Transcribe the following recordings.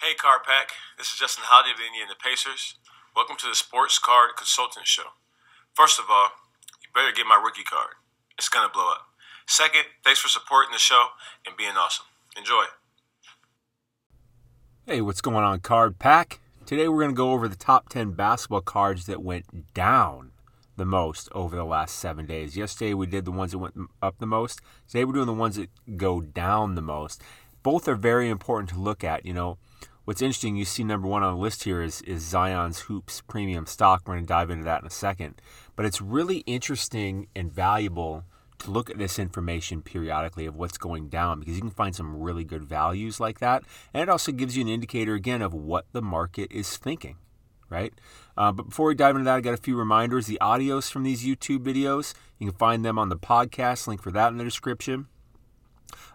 Hey, Card Pack. This is Justin Holiday of the Indiana Pacers. Welcome to the Sports Card Consultant Show. First of all, you better get my rookie card. It's going to blow up. Second, thanks for supporting the show and being awesome. Enjoy. Hey, what's going on, Card Pack? Today we're going to go over the top 10 basketball cards that went down the most over the last seven days. Yesterday we did the ones that went up the most. Today we're doing the ones that go down the most. Both are very important to look at. You know, what's interesting, you see number one on the list here is, is Zion's Hoops Premium Stock. We're going to dive into that in a second. But it's really interesting and valuable to look at this information periodically of what's going down because you can find some really good values like that. And it also gives you an indicator, again, of what the market is thinking right? Uh, but before we dive into that, I got a few reminders. The audios from these YouTube videos, you can find them on the podcast, link for that in the description.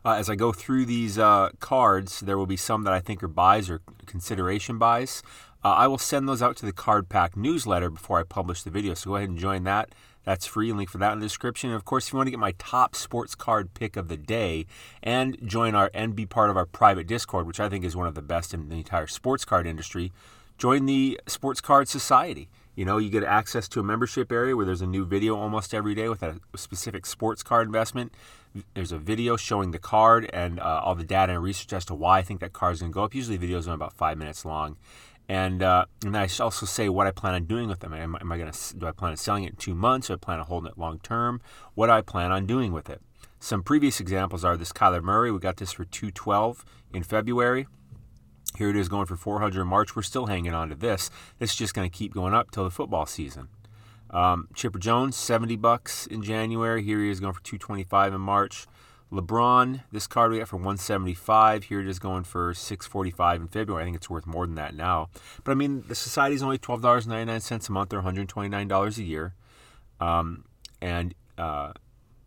Uh, as I go through these uh, cards, there will be some that I think are buys or consideration buys. Uh, I will send those out to the Card Pack newsletter before I publish the video, so go ahead and join that. That's free. Link for that in the description. And of course, if you want to get my top sports card pick of the day and join our and be part of our private Discord, which I think is one of the best in the entire sports card industry, join the Sports Card Society. You know, you get access to a membership area where there's a new video almost every day with a specific sports card investment. There's a video showing the card and uh, all the data and research as to why I think that card is going to go up. Usually, videos are about five minutes long, and uh, and I also say what I plan on doing with them. Am, am I going to do I plan on selling it in two months? Or I plan on holding it long term? What do I plan on doing with it? Some previous examples are this Kyler Murray. We got this for 212 in February. Here it is going for 400 in March. We're still hanging on to this. It's just going to keep going up till the football season. Um, Chipper Jones, 70 bucks in January. Here he is going for 225 in March. LeBron, this card we got for 175. Here it is going for 645 in February. I think it's worth more than that now. But I mean, the society is only $12.99 a month or $129 a year. Um, and uh,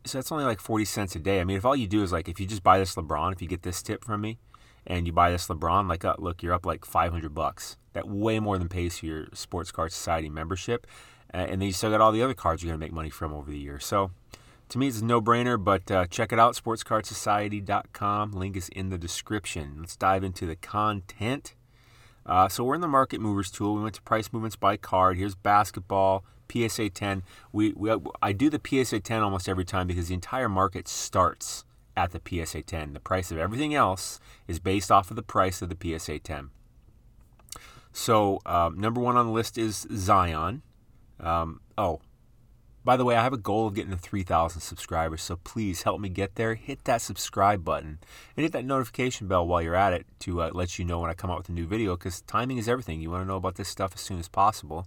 so that's only like 40 cents a day. I mean, if all you do is like, if you just buy this LeBron, if you get this tip from me, and you buy this LeBron, like, uh, look, you're up like 500 bucks. That way more than pays for your Sports Card Society membership. Uh, and then you still got all the other cards you're going to make money from over the year. So to me, it's a no brainer, but uh, check it out, sportscardsociety.com. Link is in the description. Let's dive into the content. Uh, so we're in the market movers tool. We went to price movements by card. Here's basketball, PSA 10. We, we I do the PSA 10 almost every time because the entire market starts at the PSA 10. The price of everything else is based off of the price of the PSA 10. So, um, number one on the list is Zion. Um, oh, by the way, I have a goal of getting to 3,000 subscribers, so please help me get there. Hit that subscribe button and hit that notification bell while you're at it to uh, let you know when I come out with a new video because timing is everything. You want to know about this stuff as soon as possible.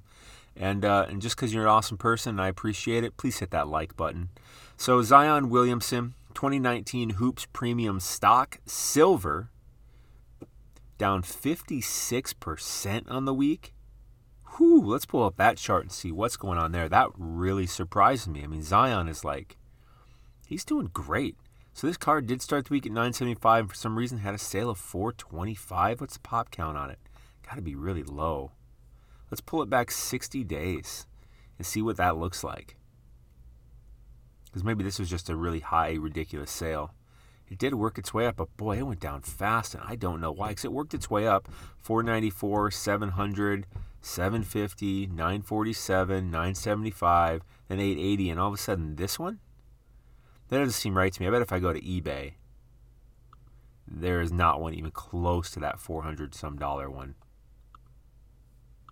And, uh, and just because you're an awesome person and I appreciate it, please hit that like button. So, Zion Williamson, 2019 Hoops Premium Stock Silver down 56% on the week. Whew, let's pull up that chart and see what's going on there. That really surprised me. I mean, Zion is like, he's doing great. So this card did start the week at 975 and for some reason had a sale of 425. What's the pop count on it? Got to be really low. Let's pull it back 60 days and see what that looks like because maybe this was just a really high, ridiculous sale. It did work its way up, but boy, it went down fast, and I don't know why. Because it worked its way up 494, 700, 750, 947, 975, then 880, and all of a sudden this one? That doesn't seem right to me. I bet if I go to eBay, there is not one even close to that 400 some dollar one.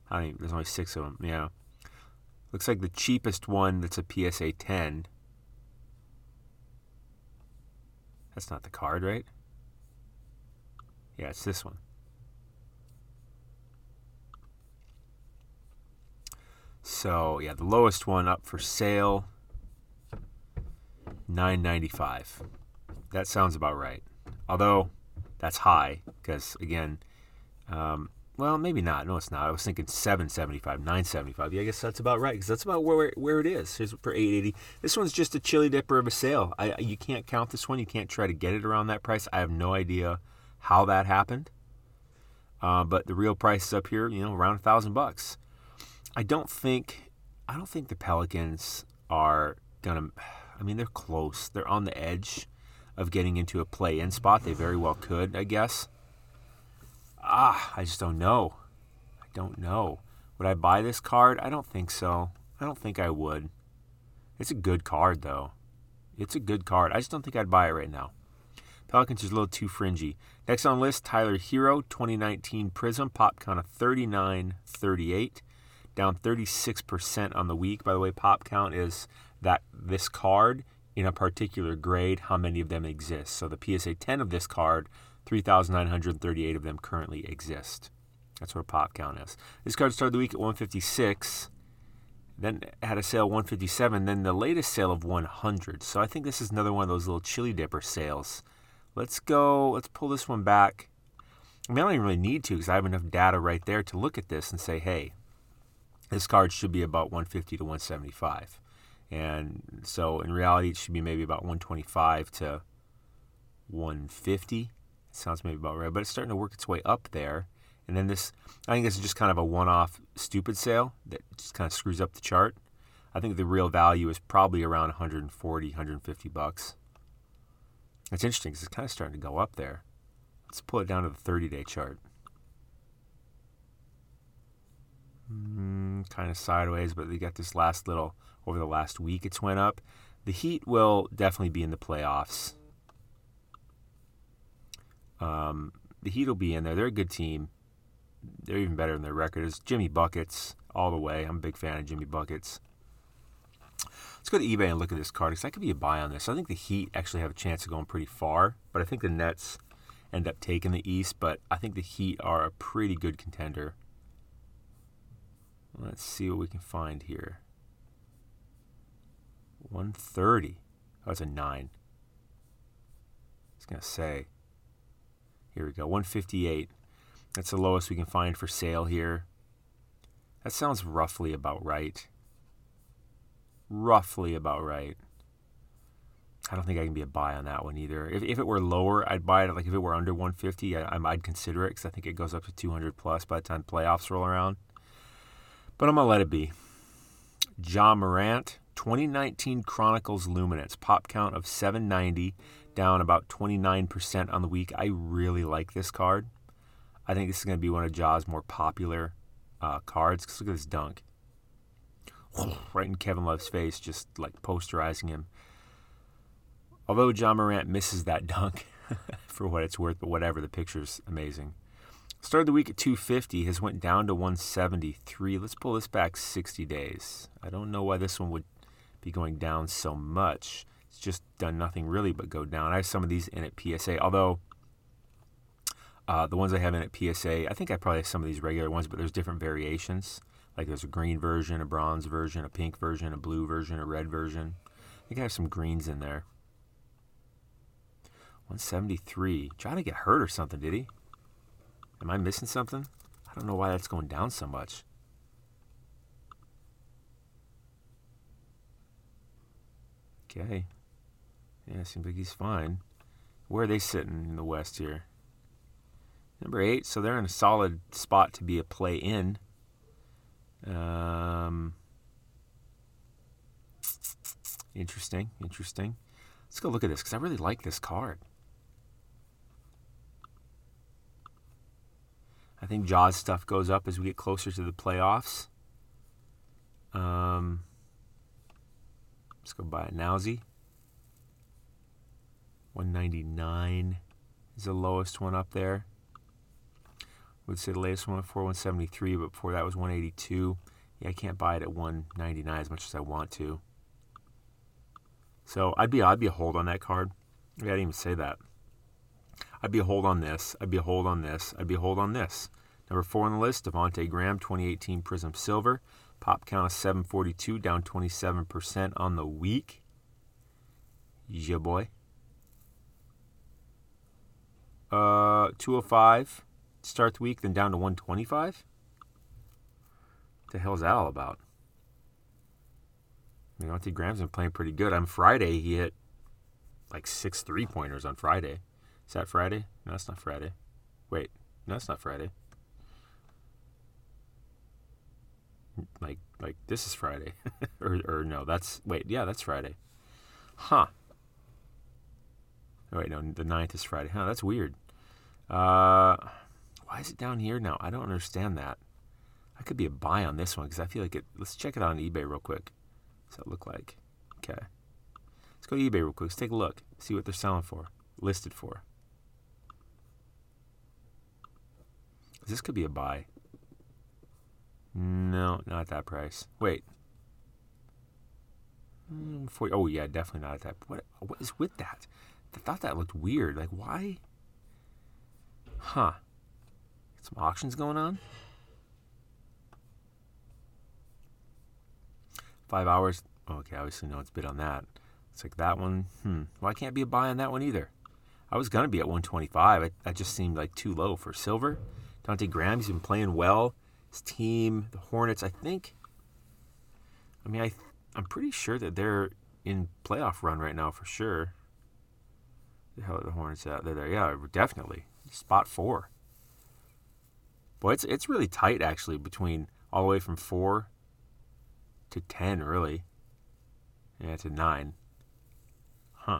I mean, there's only six of them. Yeah. Looks like the cheapest one that's a PSA 10 That's not the card, right? Yeah, it's this one. So yeah, the lowest one up for sale, nine ninety five. That sounds about right. Although that's high because again, um, well, maybe not. No, it's not. I was thinking 775, 975. Yeah, I guess that's about right because that's about where where it is. Here's for 880. This one's just a chili dipper of a sale. I you can't count this one. You can't try to get it around that price. I have no idea how that happened. Uh, but the real price is up here, you know, around a thousand bucks. I don't think I don't think the Pelicans are gonna. I mean, they're close. They're on the edge of getting into a play-in spot. They very well could, I guess. Ah, I just don't know. I don't know. Would I buy this card? I don't think so. I don't think I would. It's a good card, though. It's a good card. I just don't think I'd buy it right now. Pelicans is a little too fringy. Next on the list, Tyler Herro, 2019 Prism, pop count of 39.38, down 36% on the week. By the way, pop count is that this card in a particular grade, how many of them exist. So the PSA 10 of this card, 3,938 of them currently exist. That's a pop count is. This card started the week at 156, then had a sale 157, then the latest sale of 100. So I think this is another one of those little chili dipper sales. Let's go, let's pull this one back. I mean, I don't even really need to because I have enough data right there to look at this and say, hey, this card should be about 150 to 175. And so in reality, it should be maybe about 125 to 150. Sounds maybe about right, but it's starting to work its way up there. And then this, I think this is just kind of a one off stupid sale that just kind of screws up the chart. I think the real value is probably around 140, 150 bucks. It's interesting because it's kind of starting to go up there. Let's pull it down to the 30 day chart. Mm, kind of sideways, but they got this last little over the last week. It's went up. The Heat will definitely be in the playoffs. Um, the Heat will be in there. They're a good team. They're even better than their record is. Jimmy Buckets all the way. I'm a big fan of Jimmy Buckets. Let's go to eBay and look at this card because that could be a buy on this. I think the Heat actually have a chance of going pretty far, but I think the Nets end up taking the East. But I think the Heat are a pretty good contender. Let's see what we can find here. 130. Oh, it's a 9. I was going to say. Here we go. 158. That's the lowest we can find for sale here. That sounds roughly about right. Roughly about right. I don't think I can be a buy on that one either. If, if it were lower, I'd buy it. Like if it were under 150, I, I'd consider it because I think it goes up to 200 plus by the time playoffs roll around. But I'm going to let it be. Ja Morant, 2019 Chronicles Luminance, pop count of 790, down about 29% on the week. I really like this card. I think this is going to be one of Ja's more popular uh, cards. Cause look at this dunk. Right in Kevin Love's face, just like posterizing him. Although Ja Morant misses that dunk for what it's worth, but whatever, the picture's amazing. Started the week at 250, has went down to 173. Let's pull this back 60 days. I don't know why this one would be going down so much. It's just done nothing really but go down. I have some of these in at PSA, although uh, the ones I have in at PSA, I think I probably have some of these regular ones, but there's different variations. Like there's a green version, a bronze version, a pink version, a blue version, a red version. I think I have some greens in there. 173. Trying to get hurt or something, did he? Am I missing something? I don't know why that's going down so much. Okay. Yeah, seems like he's fine. Where are they sitting in the West here? Number eight, so they're in a solid spot to be a play in. Um, interesting, interesting. Let's go look at this because I really like this card. I think Ja's stuff goes up as we get closer to the playoffs. Um, let's go buy a Nowsy. 199 is the lowest one up there. I Would say the latest one before 173, but before that was 182. Yeah, I can't buy it at 199 as much as I want to. So I'd be I'd be a hold on that card. I didn't even say that. I'd be a hold on this. I'd be a hold on this. I'd be a hold on this. Number four on the list, Devonte Graham, 2018 Prism Silver. Pop count of 742, down 27% on the week. Yeah, boy. Uh, 205 start the week, then down to 125. What the hell is that all about? I mean, Devonte Graham's been playing pretty good. On Friday, he hit like six three pointers on Friday. Is that Friday? No, that's not Friday. Wait, no, that's not Friday. Like, like this is Friday, or, or no, that's wait, yeah, that's Friday. Huh. Oh, wait, no, the 9th is Friday. Huh, that's weird. Uh, why is it down here now? I don't understand that. I could be a buy on this one because I feel like it. Let's check it on eBay real quick. What's that look like? Okay. Let's go to eBay real quick. Let's take a look. See what they're selling for. Listed for. This could be a buy. No, not at that price. Wait. Mm, for, oh yeah, definitely not at that. What what is with that? I thought that looked weird. Like why? Huh. Some auctions going on. Five hours. Okay, obviously no one's bid on that. It's like that one. Hmm. Well, I can't be a buy on that one either. I was gonna be at 125. that just seemed like too low for silver. Devonte Graham, he's been playing well. His team, the Hornets, I think. I mean, I I'm pretty sure that they're in playoff run right now for sure. The hell the Hornets at? They're there. Yeah, definitely. Spot four. Boy, it's it's really tight actually between all the way from four to ten, really. Yeah, to nine. Huh.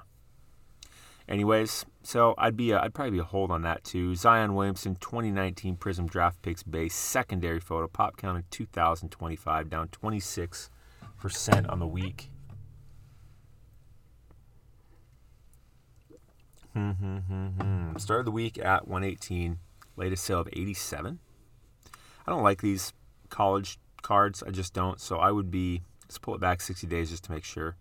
Anyways, so I'd be a, I'd probably be a hold on that too. Zion Williamson, 2019 Prism Draft Picks base secondary photo, pop count in 2025, down 26 percent on the week. Mm-hmm. Started the week at 118, latest sale of 87. I don't like these college cards. I just don't. So I would be let's pull it back 60 days just to make sure.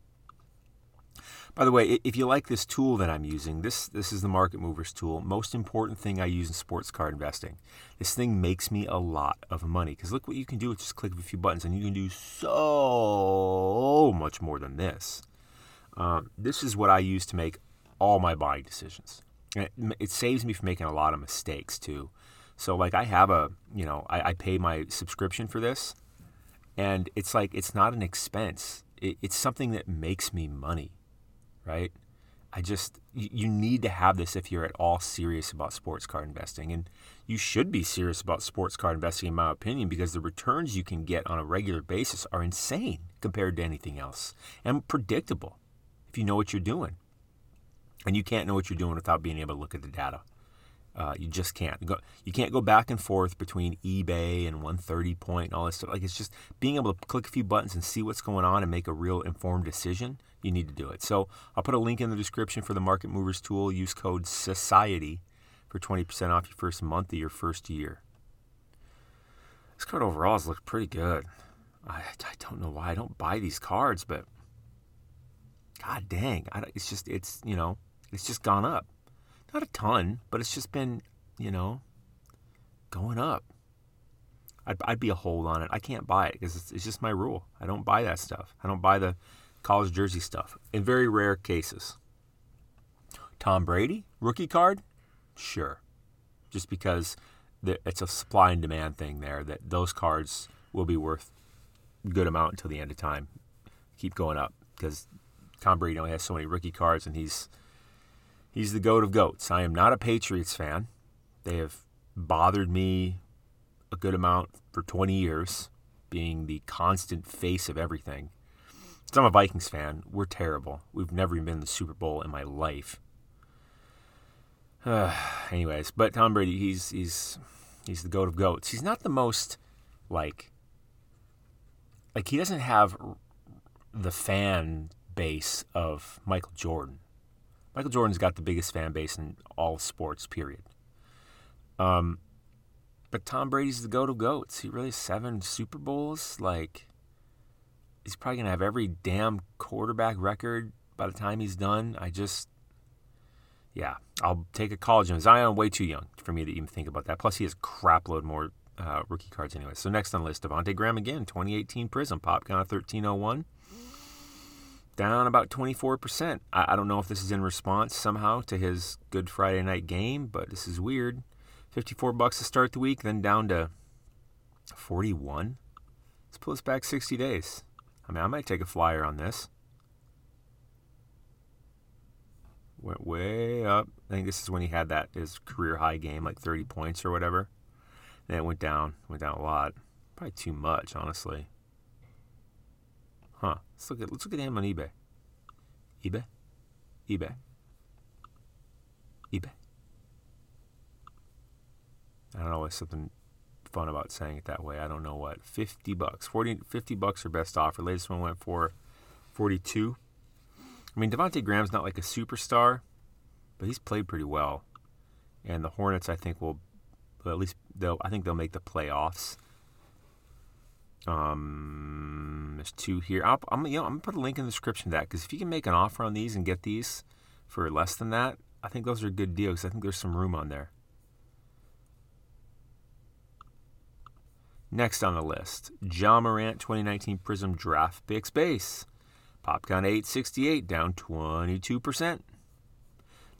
By the way, if you like this tool that I'm using, this this is the Market Movers tool. Most important thing I use in sports card investing. This thing makes me a lot of money because look what you can do with just click a few buttons, and you can do so much more than this. Um, this is what I use to make all my buying decisions. It, it, saves me from making a lot of mistakes too. So like I have a you know I, I pay my subscription for this, and it's like it's not an expense. It, it's something that makes me money right? I just, you need to have this if you're at all serious about sports card investing. And you should be serious about sports card investing, in my opinion, because the returns you can get on a regular basis are insane compared to anything else and predictable if you know what you're doing. And you can't know what you're doing without being able to look at the data. Uh, you just can't go. You can't go back and forth between eBay and 130 point and all this stuff. Like it's just being able to click a few buttons and see what's going on and make a real informed decision. You need to do it. So I'll put a link in the description for the Market Movers tool. Use code Society for 20% off your first month of your first year. This card overall has looked pretty good. I, I don't know why I don't buy these cards, but god dang, I, it's just it's you know it's just gone up. Not a ton, but it's just been, you know, going up. I'd, I'd be a hold on it. I can't buy it because it's, it's just my rule. I don't buy that stuff. I don't buy the college jersey stuff in very rare cases. Tom Brady, rookie card? Sure. Just because it's a supply and demand thing there that those cards will be worth a good amount until the end of time. Keep going up because Tom Brady only has so many rookie cards and he's He's the goat of goats. I am not a Patriots fan. They have bothered me a good amount for 20 years, being the constant face of everything. So I'm a Vikings fan. We're terrible. We've never even been in the Super Bowl in my life. Uh, anyways, but Tom Brady, he's he's he's the goat of goats. He's not the most like like he doesn't have the fan base of Michael Jordan. Michael Jordan's got the biggest fan base in all sports, period. Um, but Tom Brady's the goat of goats. He really has seven Super Bowls. Like, he's probably gonna have every damn quarterback record by the time he's done. I just, yeah, I'll take a college on Zion. Way too young for me to even think about that. Plus, he has crap load more uh, rookie cards anyway. So next on the list, Devonte Graham again, 2018 Prism pop count of 1301 down about 24%. I, I don't know if this is in response somehow to his Good Friday night game, but this is weird. 54 bucks to start the week, then down to 41. Let's pull this back 60 days. I mean, I might take a flyer on this. Went way up. I think this is when he had that his career high game, like 30 points or whatever. Then it went down, went down a lot. Probably too much, honestly. Huh. Let's look at let's look at him on eBay. eBay? eBay. eBay. I don't know, there's something fun about saying it that way. I don't know what. 50 bucks. 40, 50 bucks or best offer. Latest one went for 42. I mean, Devonte Graham's not like a superstar, but he's played pretty well. And the Hornets, I think, will at least they'll. I think they'll make the playoffs. Um, there's two here. i am you know I'm gonna put a link in the description of that because if you can make an offer on these and get these for less than that, I think those are good deals. I think there's some room on there. Next on the list, Ja Morant 2019 Prism Draft Picks Base. pop count 868 down 22%.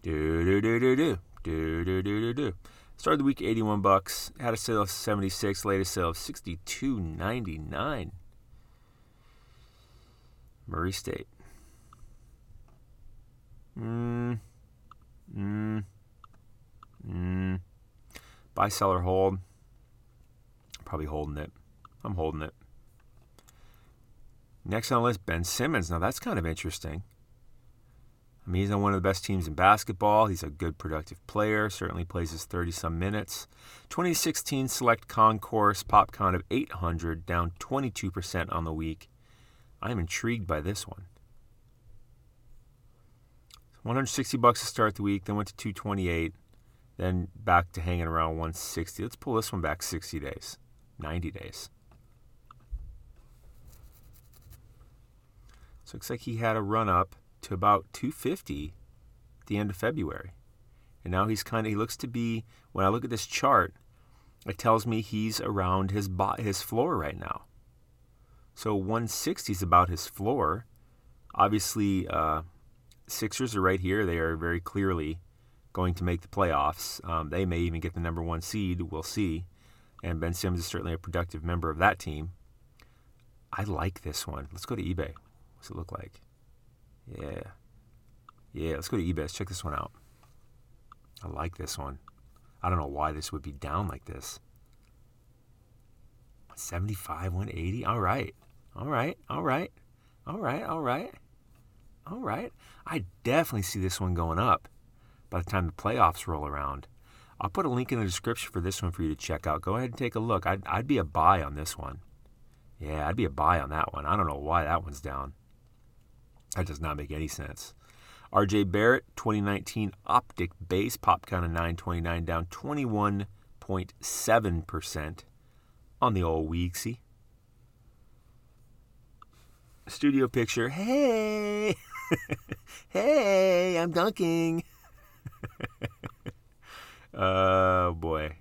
Do do do do do. Do do do do do. Started the week 81 bucks. Had a sale of 76. Latest sale of 62.99. Murray State. Mm. Mm. Mm. Buy, seller, hold. Probably holding it. I'm holding it. Next on the list, Ben Simmons. Now that's kind of interesting. I mean, he's on one of the best teams in basketball. He's a good, productive player. Certainly plays his 30 some minutes. 2016 select concourse pop count of 800, down 22% on the week. I am intrigued by this one. 160 bucks to start the week, then went to 228, then back to hanging around 160. Let's pull this one back 60 days, 90 days. So looks like he had a run up to about 250 at the end of February. And now he's kind of, he looks to be, when I look at this chart, it tells me he's around his, his floor right now. So 160 is about his floor. Obviously, uh, Sixers are right here. They are very clearly going to make the playoffs. Um, they may even get the number one seed. We'll see. And Ben Simmons is certainly a productive member of that team. I like this one. Let's go to eBay. What's it look like? Yeah. Yeah, let's go to eBay. Let's check this one out. I like this one. I don't know why this would be down like this. 75, 180. All right. All right. All right. All right. All right. All right. I definitely see this one going up by the time the playoffs roll around. I'll put a link in the description for this one for you to check out. Go ahead and take a look. I'd, I'd be a buy on this one. Yeah, I'd be a buy on that one. I don't know why that one's down. That does not make any sense. RJ Barrett, 2019 optic base, pop count of 929, down 21.7% on the old Weeksy. Studio picture, hey, hey, I'm dunking. oh boy.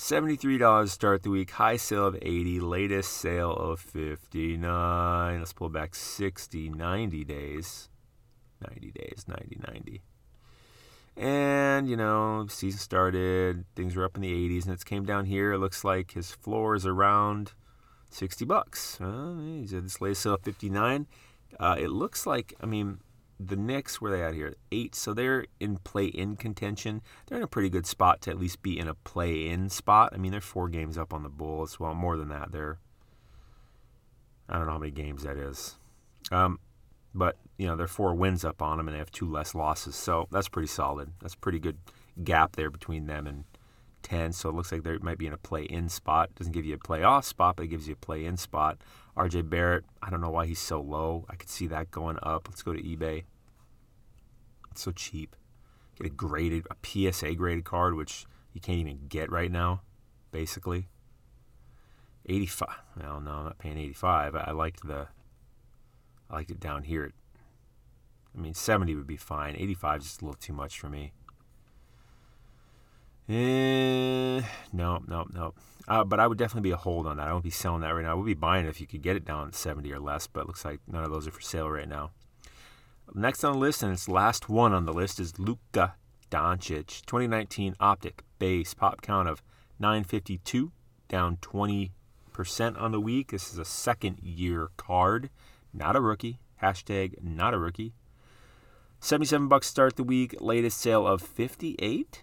$73 start the week, high sale of 80, latest sale of 59. Let's pull back 60, 90 days. 90 days, 90, 90. And, you know, season started, things were up in the 80s, and it's came down here. It looks like his floor is around 60 bucks. Uh, he's at this latest sale of 59. Uh, it looks like, I mean, the Knicks, where they at here? Eight. So they're in play in contention. They're in a pretty good spot to at least be in a play in spot. I mean, they're four games up on the Bulls. Well, more than that. They're, I don't know how many games that is. Um, but, you know, they're four wins up on them and they have two less losses. So that's pretty solid. That's pretty good gap there between them and 10. So it looks like they might be in a play in spot. Doesn't give you a playoff spot, but it gives you a play in spot. RJ Barrett, I don't know why he's so low. I could see that going up. Let's go to eBay. So cheap. Get a graded, a PSA graded card, which you can't even get right now, basically. 85. Well, no, I'm not paying 85. I, liked the, I liked it down here. I mean, 70 would be fine. 85 is just a little too much for me. Eh, no, no, no. Uh, but I would definitely be a hold on that. I won't be selling that right now. I would be buying it if you could get it down at 70 or less, but it looks like none of those are for sale right now. Next on the list, and its last one on the list, is Luka Doncic. 2019 Optic base pop count of 952, down 20% on the week. This is a second year card, not a rookie. Hashtag not a rookie. 77 bucks start the week. Latest sale of 58.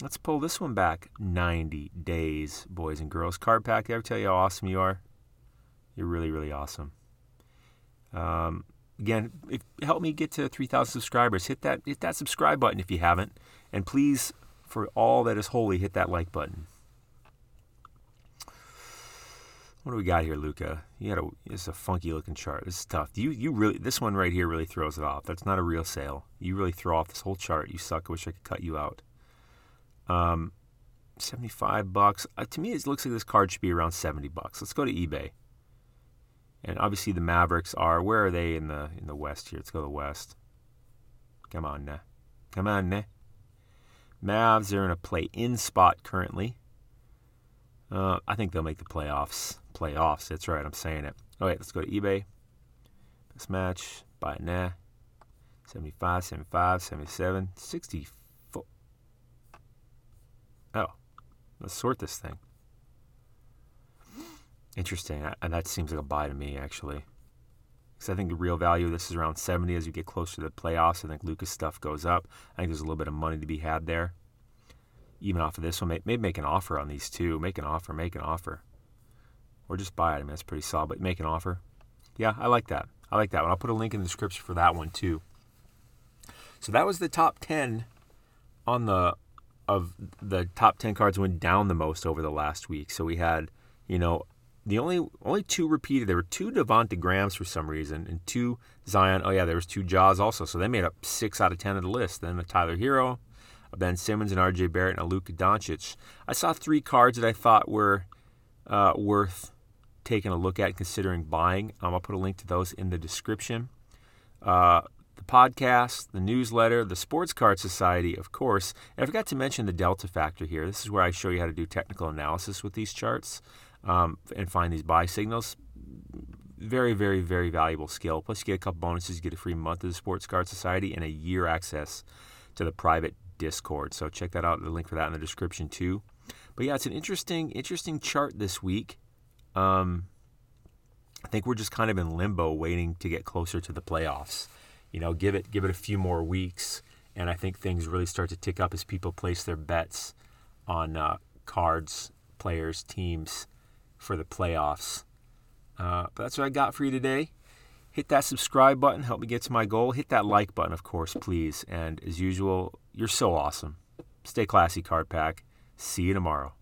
Let's pull this one back 90 days, boys and girls. Card pack, ever tell you how awesome you are? You're really, really awesome. Um, Again, if, help me get to 3,000 subscribers. Hit that hit that subscribe button if you haven't, and please, for all that is holy, hit that like button. What do we got here, Luka? You had a it's a funky looking chart. This is tough. You you really this one right here really throws it off. That's not a real sale. You really throw off this whole chart. You suck. I wish I could cut you out. Um, seventy five bucks. Uh, to me, it looks like this card should be around seventy bucks. Let's go to eBay. And obviously the Mavericks are where are they in the in the West here? Let's go to the West. Come on now. Come on now. Mavs are in a play in spot currently. Uh, I think they'll make the playoffs. Playoffs, that's right, I'm saying it. All right, let's go to eBay. This match, buy it now. 75, 75, 77, 64. Oh, let's sort this thing. Interesting. And that seems like a buy to me, actually. Because I think the real value of this is around 70 as you get closer to the playoffs. I think Luka's stuff goes up. I think there's a little bit of money to be had there. Even off of this one, maybe make an offer on these two. Make an offer, make an offer. Or just buy it. I mean, that's pretty solid, but make an offer. Yeah, I like that. I like that one. I'll put a link in the description for that one too. So that was the top 10 on the of the top 10 cards went down the most over the last week. So we had, you know, the only only two repeated. There were two Devonte Grahams for some reason, and two Zion. Oh yeah, there was two Jas also. So they made up six out of ten of the list. Then a Tyler Herro, a Ben Simmons, and R.J. Barrett, and a Luka Doncic. I saw three cards that I thought were uh, worth taking a look at, considering buying. Um, I'll put a link to those in the description. Uh, the podcast, the newsletter, the Sports Card Society, of course. And I forgot to mention the delta factor here. This is where I show you how to do technical analysis with these charts um, and find these buy signals. Very, very, very valuable skill. Plus, you get a couple bonuses. You get a free month of the Sports Card Society and a year access to the private Discord. So check that out. The link for that in the description too. But yeah, it's an interesting, interesting chart this week. Um, I think we're just kind of in limbo, waiting to get closer to the playoffs. You know, give it give it a few more weeks, and I think things really start to tick up as people place their bets on uh, cards, players, teams for the playoffs. Uh, but that's what I got for you today. Hit that subscribe button, help me get to my goal. Hit that like button, of course, please. And as usual, you're so awesome. Stay classy, Card Pack. See you tomorrow.